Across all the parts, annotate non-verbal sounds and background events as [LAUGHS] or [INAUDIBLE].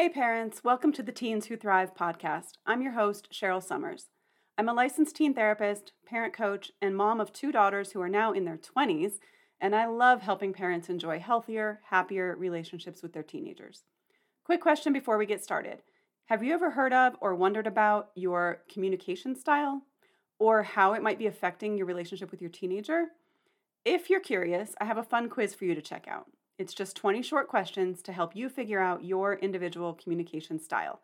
Hey, parents, welcome to the Teens Who Thrive podcast. I'm your host, Cheryl Summers. I'm a licensed teen therapist, parent coach, and mom of two daughters who are now in their 20s, and I love helping parents enjoy healthier, happier relationships with their teenagers. Quick question before we get started Have you ever heard of or wondered about your communication style or how it might be affecting your relationship with your teenager? If you're curious, I have a fun quiz for you to check out. It's just 20 short questions to help you figure out your individual communication style.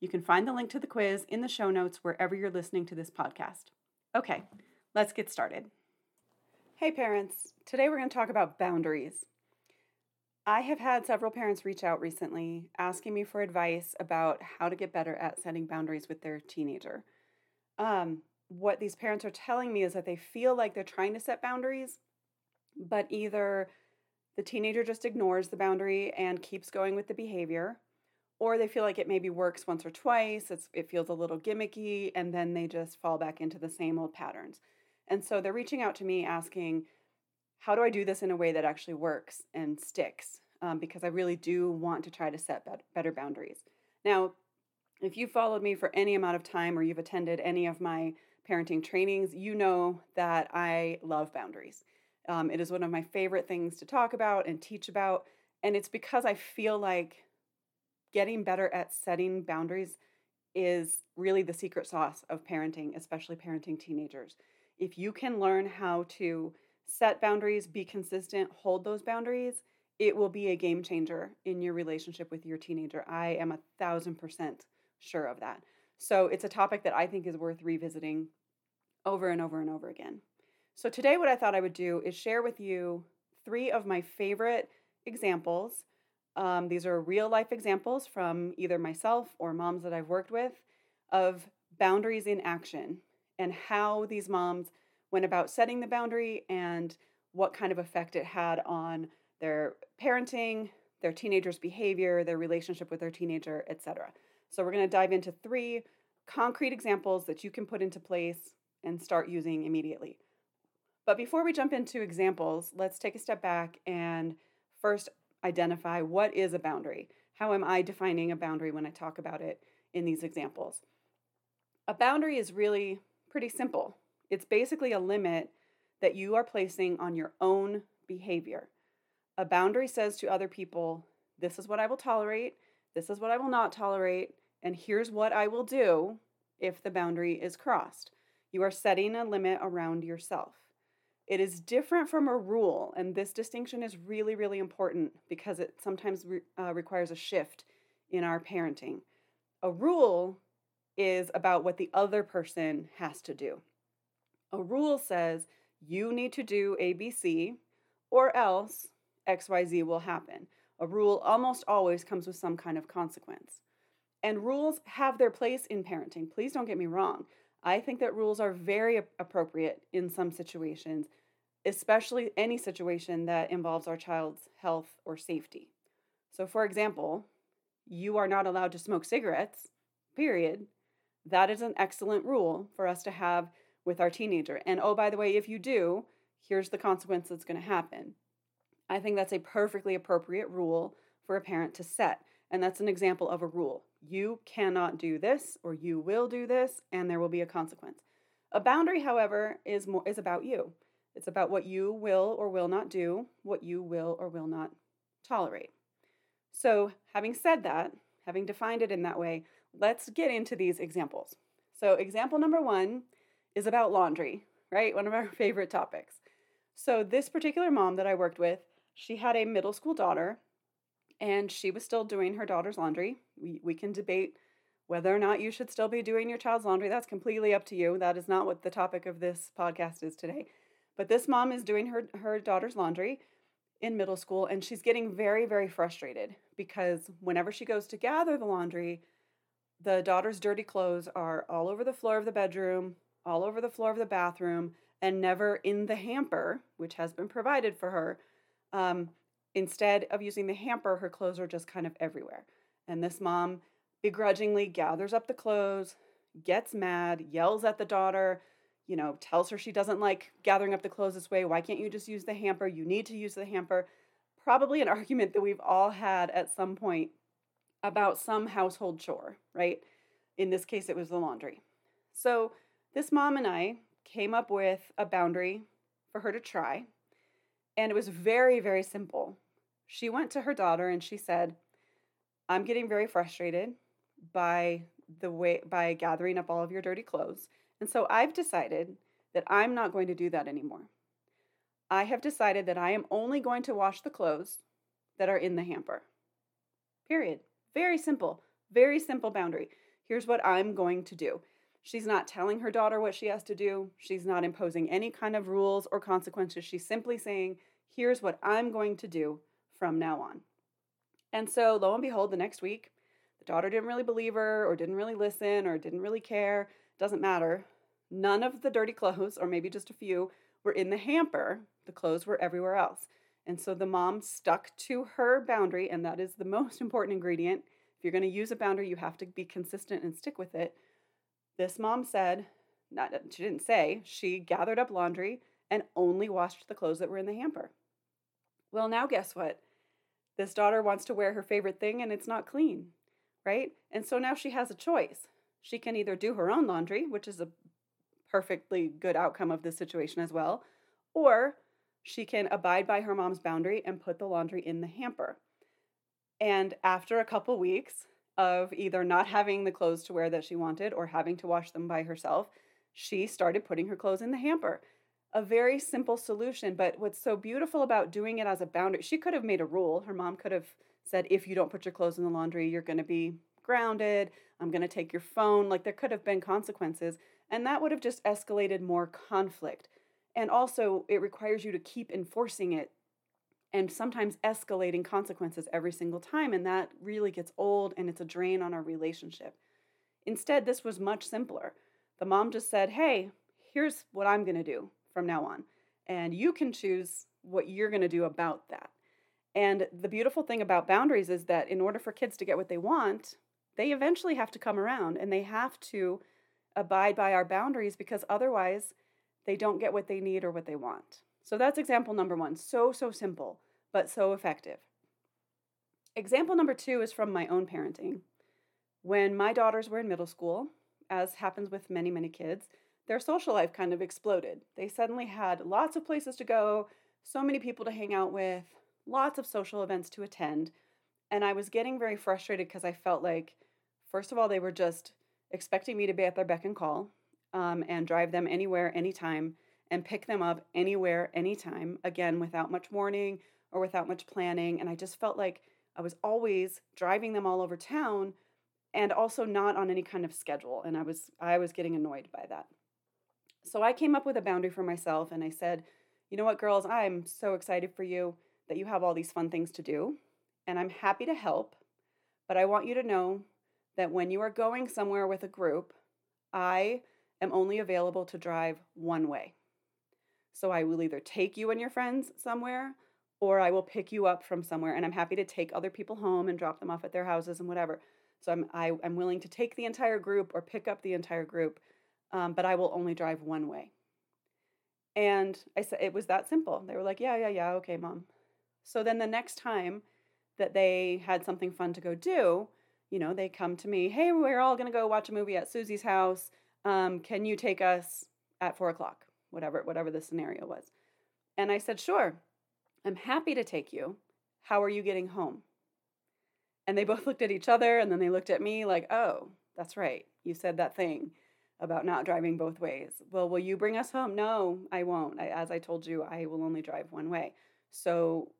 You can find the link to the quiz in the show notes wherever you're listening to this podcast. Okay, let's get started. Hey, parents. Today we're going to talk about boundaries. I have had several parents reach out recently asking me for advice about how to get better at setting boundaries with their teenager. Um, what these parents are telling me is that they feel like they're trying to set boundaries, but either the teenager just ignores the boundary and keeps going with the behavior, or they feel like it maybe works once or twice, it feels a little gimmicky, and then they just fall back into the same old patterns. And so they're reaching out to me asking, how do I do this in a way that actually works and sticks? Um, because I really do want to try to set better boundaries. Now, if you followed me for any amount of time or you've attended any of my parenting trainings, you know that I love boundaries. Um, it is one of my favorite things to talk about and teach about. And it's because I feel like getting better at setting boundaries is really the secret sauce of parenting, especially parenting teenagers. If you can learn how to set boundaries, be consistent, hold those boundaries, it will be a game changer in your relationship with your teenager. I am a thousand percent sure of that. So it's a topic that I think is worth revisiting over and over and over again. So, today, what I thought I would do is share with you three of my favorite examples. Um, these are real life examples from either myself or moms that I've worked with of boundaries in action and how these moms went about setting the boundary and what kind of effect it had on their parenting, their teenager's behavior, their relationship with their teenager, etc. So, we're going to dive into three concrete examples that you can put into place and start using immediately. But before we jump into examples, let's take a step back and first identify what is a boundary. How am I defining a boundary when I talk about it in these examples? A boundary is really pretty simple. It's basically a limit that you are placing on your own behavior. A boundary says to other people, This is what I will tolerate, this is what I will not tolerate, and here's what I will do if the boundary is crossed. You are setting a limit around yourself. It is different from a rule, and this distinction is really, really important because it sometimes re- uh, requires a shift in our parenting. A rule is about what the other person has to do. A rule says you need to do ABC or else XYZ will happen. A rule almost always comes with some kind of consequence. And rules have their place in parenting. Please don't get me wrong. I think that rules are very appropriate in some situations, especially any situation that involves our child's health or safety. So, for example, you are not allowed to smoke cigarettes, period. That is an excellent rule for us to have with our teenager. And oh, by the way, if you do, here's the consequence that's going to happen. I think that's a perfectly appropriate rule for a parent to set. And that's an example of a rule. You cannot do this or you will do this and there will be a consequence. A boundary, however, is more is about you. It's about what you will or will not do, what you will or will not tolerate. So, having said that, having defined it in that way, let's get into these examples. So, example number 1 is about laundry, right? One of our [LAUGHS] favorite topics. So, this particular mom that I worked with, she had a middle school daughter and she was still doing her daughter's laundry. We, we can debate whether or not you should still be doing your child's laundry. That's completely up to you. That is not what the topic of this podcast is today. But this mom is doing her, her daughter's laundry in middle school, and she's getting very, very frustrated because whenever she goes to gather the laundry, the daughter's dirty clothes are all over the floor of the bedroom, all over the floor of the bathroom, and never in the hamper, which has been provided for her. Um, Instead of using the hamper, her clothes are just kind of everywhere. And this mom begrudgingly gathers up the clothes, gets mad, yells at the daughter, you know, tells her she doesn't like gathering up the clothes this way. Why can't you just use the hamper? You need to use the hamper. Probably an argument that we've all had at some point about some household chore, right? In this case, it was the laundry. So this mom and I came up with a boundary for her to try. And it was very, very simple. She went to her daughter and she said, I'm getting very frustrated by the way by gathering up all of your dirty clothes. And so I've decided that I'm not going to do that anymore. I have decided that I am only going to wash the clothes that are in the hamper. Period. Very simple. Very simple boundary. Here's what I'm going to do. She's not telling her daughter what she has to do. She's not imposing any kind of rules or consequences. She's simply saying, here's what I'm going to do from now on. And so, lo and behold, the next week, the daughter didn't really believe her or didn't really listen or didn't really care. Doesn't matter. None of the dirty clothes, or maybe just a few, were in the hamper. The clothes were everywhere else. And so the mom stuck to her boundary, and that is the most [LAUGHS] important ingredient. If you're going to use a boundary, you have to be consistent and stick with it. This mom said, not she didn't say, she gathered up laundry and only washed the clothes that were in the hamper. Well, now guess what? This daughter wants to wear her favorite thing and it's not clean, right? And so now she has a choice. She can either do her own laundry, which is a perfectly good outcome of this situation as well, or she can abide by her mom's boundary and put the laundry in the hamper. And after a couple weeks of either not having the clothes to wear that she wanted or having to wash them by herself, she started putting her clothes in the hamper a very simple solution. But what's so beautiful about doing it as a boundary, she could have made a rule. Her mom could have said, if you don't put your clothes in the laundry, you're going to be grounded. I'm going to take your phone. Like there could have been consequences. And that would have just escalated more conflict. And also, it requires you to keep enforcing it and sometimes escalating consequences every single time. And that really gets old and it's a drain on our relationship. Instead, this was much simpler. The mom just said, Hey, here's what I'm going to do from now on. And you can choose what you're going to do about that. And the beautiful thing about boundaries is that in order for kids to get what they want, they eventually have to come around and they have to abide by our boundaries because otherwise they don't get what they need or what they want. So that's example number one. So, so simple, but so effective. Example number two is from my own parenting. When my daughters were in middle school, as happens with many, many kids, their social life kind of exploded. They suddenly had lots of places to go, so many people to hang out with, lots of social events to attend. And I was getting very frustrated because I felt like, first of all, they were just expecting me to be at their beck and call um, and drive them anywhere, anytime, and pick them up anywhere, anytime, again, without much warning or without much planning. And I just felt like I was always driving them all over town and also not on any kind of schedule. And I was I was getting annoyed by that. So I came up with a boundary for myself and I said, you know what, girls, I'm so excited for you that you have all these fun things to do. And I'm happy to help. But I want you to know that when you are going somewhere with a group, I am only available to drive one way. So I will either take you and your friends somewhere or I will pick you up from somewhere. And I'm happy to take other people home and drop them off at their houses and whatever. So I'm, I, am i am willing to take the entire group or pick up the entire group um, but I will only drive one way. And I said, it was that simple. They were like, yeah, yeah, yeah, okay, mom. So then the next time that they had something fun to go do, you know, they come to me, hey, we're all going to go watch a movie at Susie's house. Um, can you take us at four o'clock? Whatever, whatever the scenario was. And I said, sure, I'm happy to take you. How are you getting home? And they [LAUGHS] both looked at each other and then they looked at me like, oh, that's right. You said that thing about not driving both ways. Well, will you bring us home? No, I won't. I, as I told you, I will only drive one way. So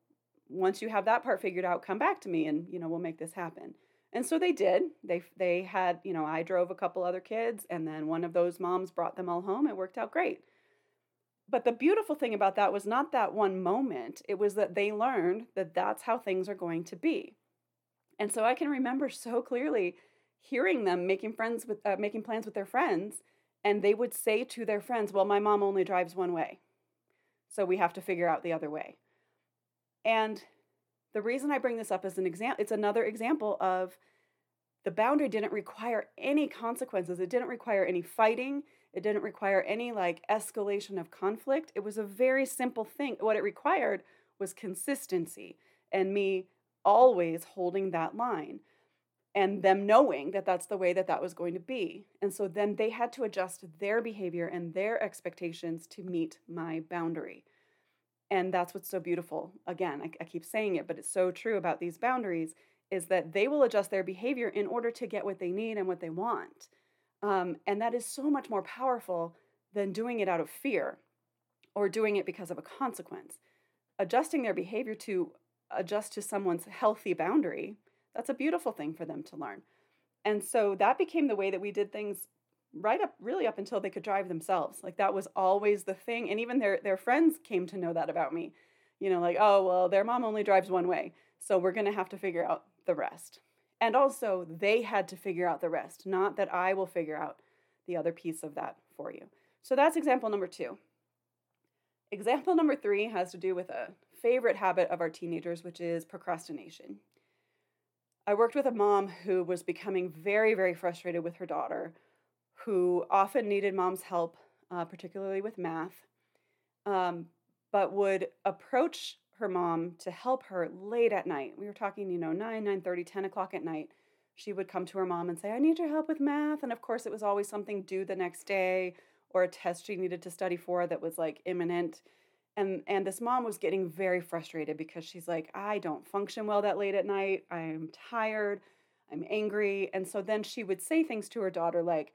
once you have that part figured out, come back to me and, you know, we'll make this happen. And so they did. They they had, you know, I drove a couple other kids and then one of those moms brought them all home. It worked out great. But the beautiful thing about that was not that one moment. It was that they learned that that's how things are going to be. And so I can remember so clearly hearing them making friends with uh, making plans with their friends and they would say to their friends well my mom only drives one way so we have to figure out the other way. And the reason i bring this up as an example it's another example of the boundary didn't require any consequences. It didn't require any fighting. It didn't require any like escalation of conflict. It was a very simple thing. What it required was consistency and me always holding that line and them knowing that that's the way that that was going to be. And so then they had to adjust their behavior and their expectations to meet my boundary. And that's what's so beautiful. Again, I, I, keep saying it, but it's so true about these boundaries is that they will adjust their behavior in order to get what they need and what they want. Um, and that is so much more powerful than doing it out of fear or doing it because of a consequence. Adjusting their behavior to adjust to someone's healthy boundary that's a beautiful thing for them to learn. And so that became the way that we did things right up really up until they could drive themselves. Like that was always the thing and even their their friends came to know that about me. You know, like, "Oh, well, their mom only drives one way, so we're going to have to figure out the rest." And also, they had to figure out the rest, not that I will figure out the other piece of that for you. So that's example number 2. Example number 3 has to do with a favorite habit of our teenagers, which is procrastination. I worked with a mom who was becoming very, very frustrated with her daughter, who often needed mom's help, uh, particularly with math, um, but would approach her mom to help her late at night. We were talking, you know, 9, 9 30, 10 o'clock at night. She would come to her mom and say, I need your help with math. And of course, it was always something due the next day or a test she needed to study for that was like imminent and and this mom was getting very frustrated because she's like i don't function well that late at night. I'm tired. I'm angry. And so then she would say things to her daughter like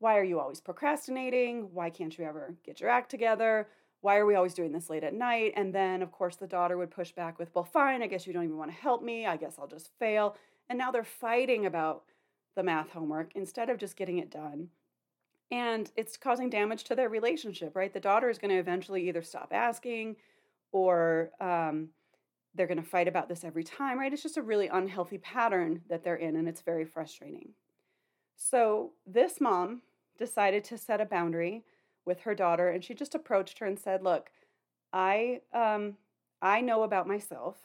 why are you always procrastinating? Why can't you ever get your act together? Why are we always doing this late at night? And then of course the daughter would push back with well fine. I guess you don't even want to help me. I guess i'll just fail. And now they're fighting about the math homework instead of just getting it done and it's causing damage to their relationship, right? The daughter is going to eventually either stop asking or um, they're going to fight about this every time, right? It's just a really unhealthy pattern that they're in, and it's very frustrating. So, this mom decided to set a boundary with her daughter, and she just approached her and said, Look, I, um, I know about myself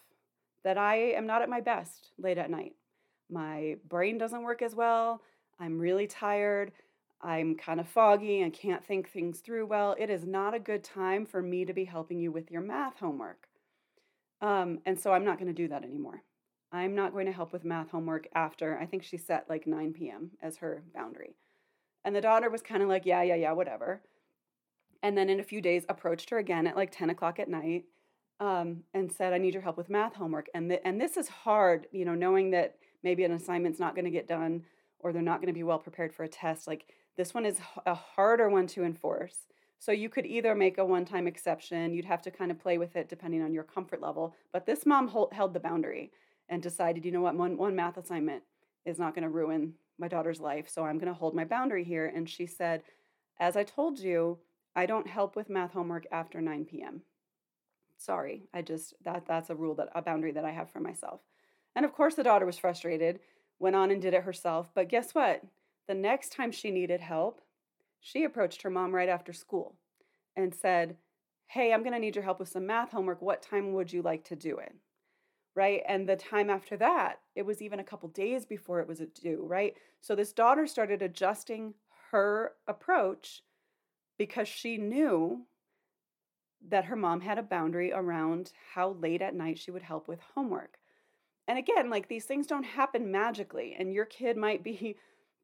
that I am not at my best late at night. My brain doesn't work as well. I'm really tired. I'm kind of foggy and can't think things through well, it is not a good time for me to be helping you with your math homework. Um, and so I'm not going to do that anymore. I'm not going to help with math homework after, I think she set like 9 p.m. as her boundary. And the daughter was kind of like, yeah, yeah, yeah, whatever. And then in a few days, approached her again at like 10 o'clock at night um, and said, I need your help with math homework. And, th- and this is hard, you know, knowing that maybe an assignment's not going to get done or they're not going to be well prepared for a test. Like this one is a harder one to enforce. So you could either make a one time exception, you'd have to kind of play with it depending on your comfort level. But this mom hold, held the boundary and decided, you know what, one, one math assignment is not going to ruin my daughter's life. So I'm going to hold my boundary here. And she said, as I told you, I don't help with math homework after 9 p.m. Sorry, I just, that, that's a rule that, a boundary that I have for myself. And of course, the daughter was frustrated, went on and did it herself. But guess what? The next time she needed help, she approached her mom right after school and said, Hey, I'm going to need your help with some math homework. What time would you like to do it? Right. And the time after that, it was even a couple days before it was due. Right. So this daughter started adjusting her approach because she knew that her mom had a boundary around how late at night she would help with homework. And again, like these things don't happen magically, and your kid might be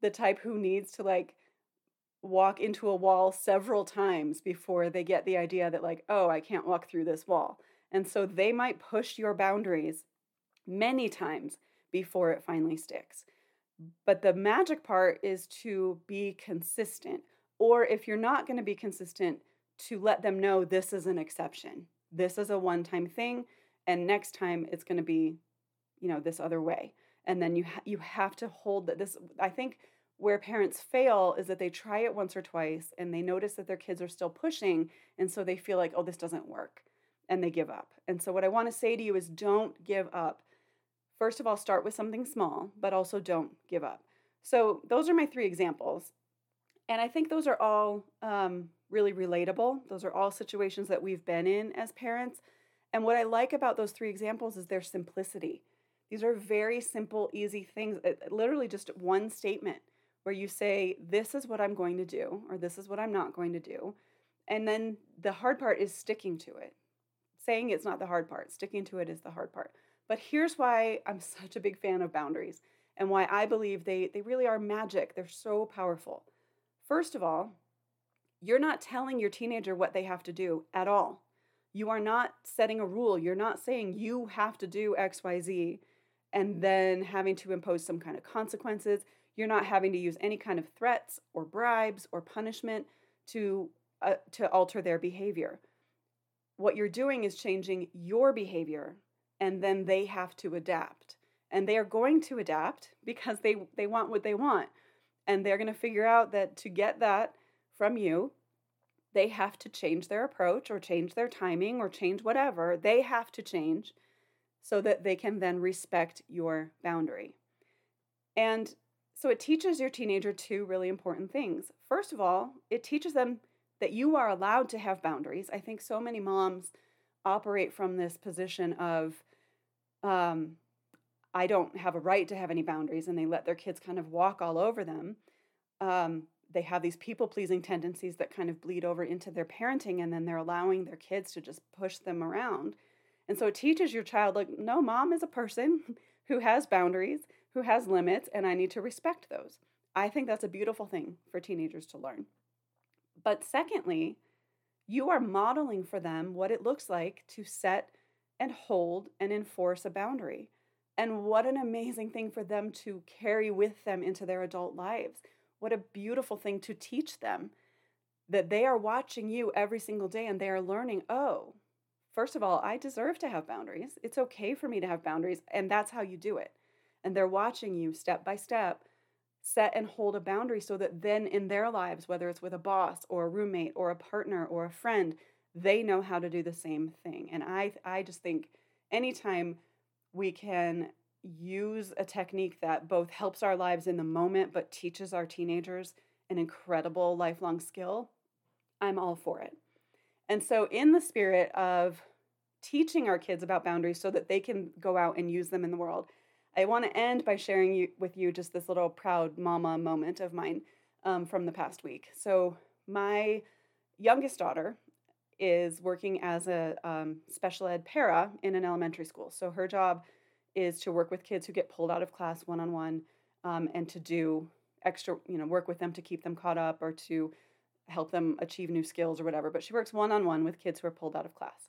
the type who needs to like walk into a wall several times before they get the idea that like oh i can't walk through this wall. And so they might push your boundaries many times before it finally sticks. But the magic part is to be consistent or if you're not going to be consistent to let them know this is an exception. This is a one time thing and next time it's going to be you know this other way and then you ha- you have to hold that this i think where parents fail is that they try it once or twice and they notice that their kids are still pushing and so they feel like oh this doesn't work and they give up. And so what i want to say to you is don't give up. First of all start with something small but also don't give up. So those are my three examples and i think those are all um, really relatable. Those are all situations that we've been in as parents and what i like about those three examples is their simplicity these are very simple, easy things, uh, literally just one statement where you say, This is what I'm going to do, or this is what I'm not going to do. And then the hard part is sticking to it. Saying it's not the hard part, sticking to it is the hard part. But here's why I'm [LAUGHS] such a big fan of boundaries. and why I believe they, they really are magic. They're so powerful. First of all, you're not telling your teenager what they have to do at all. You are not setting a rule. You're not saying you have to do XYZ and then having to impose some kind of consequences. You're not having to use any kind of threats or bribes or punishment to, uh, to alter their behavior. What you're doing is changing your behavior, and then they have to adapt. And they are going to adapt [LAUGHS] because they, they want what they want. And they're going to figure out that to get that from you, they have to change their approach or change their timing or change whatever. They have to change so that they can then respect your boundary. And so it teaches your teenager two really important things. First of all, it teaches them that you are allowed to have boundaries. I think so many moms operate from this position of, um, I don't have a right to have any boundaries, and they let their kids kind of walk all over them. Um, they have these people pleasing tendencies that kind of bleed over into their parenting and then they're allowing their kids to just push them around and so it teaches your child like no mom is a person [LAUGHS] who has boundaries who has limits and i need to respect those. I think that's a beautiful thing for teenagers to learn. But secondly you are modeling for them what it looks like to set and hold and enforce a boundary. And what an amazing thing for them to carry with them into their adult lives. What a beautiful thing to teach them that they are watching you every single day and they are learning, oh, first of all, I deserve to have boundaries. It's okay for me to have boundaries. And that's how you do it. And they're watching you step by step set and hold a boundary so that then in their lives, whether it's with a boss or a roommate or a partner or a friend, they know how to do the same thing. And I, I just think anytime we can use a technique that both helps our lives in the moment but teaches our teenagers an incredible lifelong skill, I'm all for it. And so, in the spirit of teaching our kids about boundaries so that they can go out and use them in the world, I want to end by sharing you, with you just this little proud mama moment of mine um, from the past week. So, my youngest daughter is working as a um, special ed para in an elementary school. So, her job is to work with kids who get pulled out of class one on one and to do extra, you know, work with them to keep them caught up or to help them achieve new skills or whatever. But she works one on one with kids who are pulled out of class.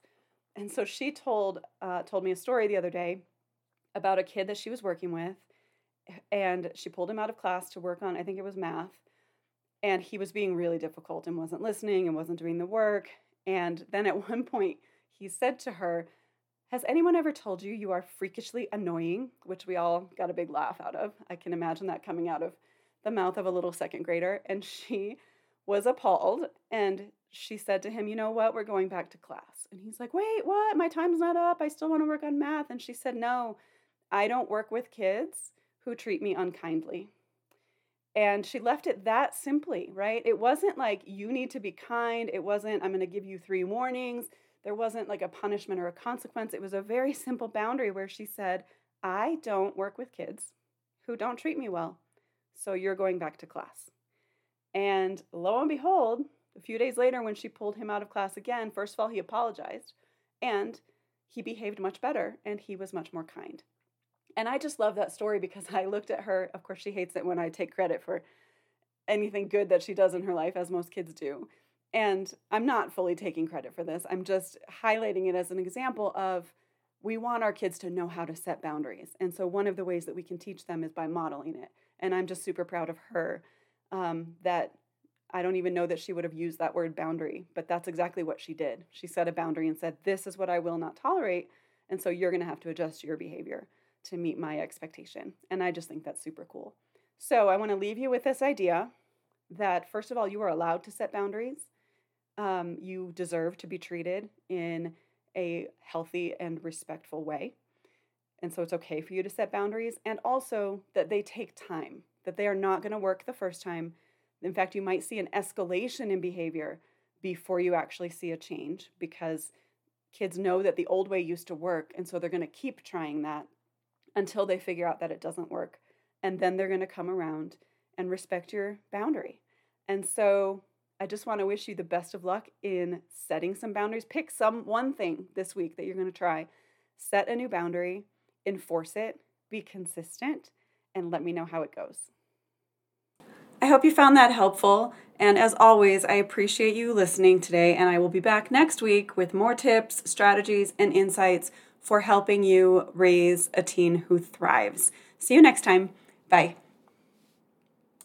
And so she told uh, told me a story the other day about a kid that she was working with, and she pulled him out of class to work on I think it was math, and he was being really difficult and wasn't listening and wasn't doing the work. And then at [LAUGHS] one point he said to her, has anyone ever told you you are freakishly annoying? Which we all got a big laugh out of. I can imagine that coming out of the mouth of a little second grader. And she was appalled and she said to him, You know what? We're going back to class. And he's like, Wait, what? My time's not up. I still want to work on math. And she said, No, I don't work with kids who treat me unkindly. And she left it that simply, right? It wasn't like you need to be kind. It wasn't, I'm going to give you three warnings. There wasn't like a punishment or a consequence. It was a very [LAUGHS] simple boundary where she said, I don't work with kids who don't treat me well. So you're going back to class. And lo and behold, a few days later, when she pulled him out of class again, first of all, he apologized and he behaved much better and he was much more kind. And I just love that story because [LAUGHS] I looked at her. Of course, she hates it when I take credit for anything good that she does in her life, as most kids do. And I'm not fully taking credit for this. I'm just highlighting it as an example of we want our kids to know how to set boundaries. And so one of the ways that we can teach them is by modeling it. And I'm just super proud of her um, that I don't even know that she would have used that word boundary, but that's exactly what she did. She set a boundary and said, This is what I will not tolerate. And so you're going to have to adjust your behavior to meet my expectation. And I just think that's super cool. So I want to leave you with this idea that, first of all, you are allowed to set boundaries um, you deserve to be treated in a healthy and respectful way. And so it's okay for you to set boundaries, and also that they take time, that they are not going to work the first time. In fact, you might see an escalation in behavior before you actually see a change because kids know that the old way used to work. And so they're going to keep trying that until they figure out that it doesn't work. And then they're going to come around and respect your boundary. And so I just want to wish you the best of luck in setting some boundaries. Pick some one thing this week that you're going to try. Set a new boundary, enforce it, be consistent, and let me know how it goes. I hope you found that helpful. And as always, I appreciate you listening today, and I will be back next week with more tips, strategies, and insights for helping you raise a teen who thrives. See you next time. Bye.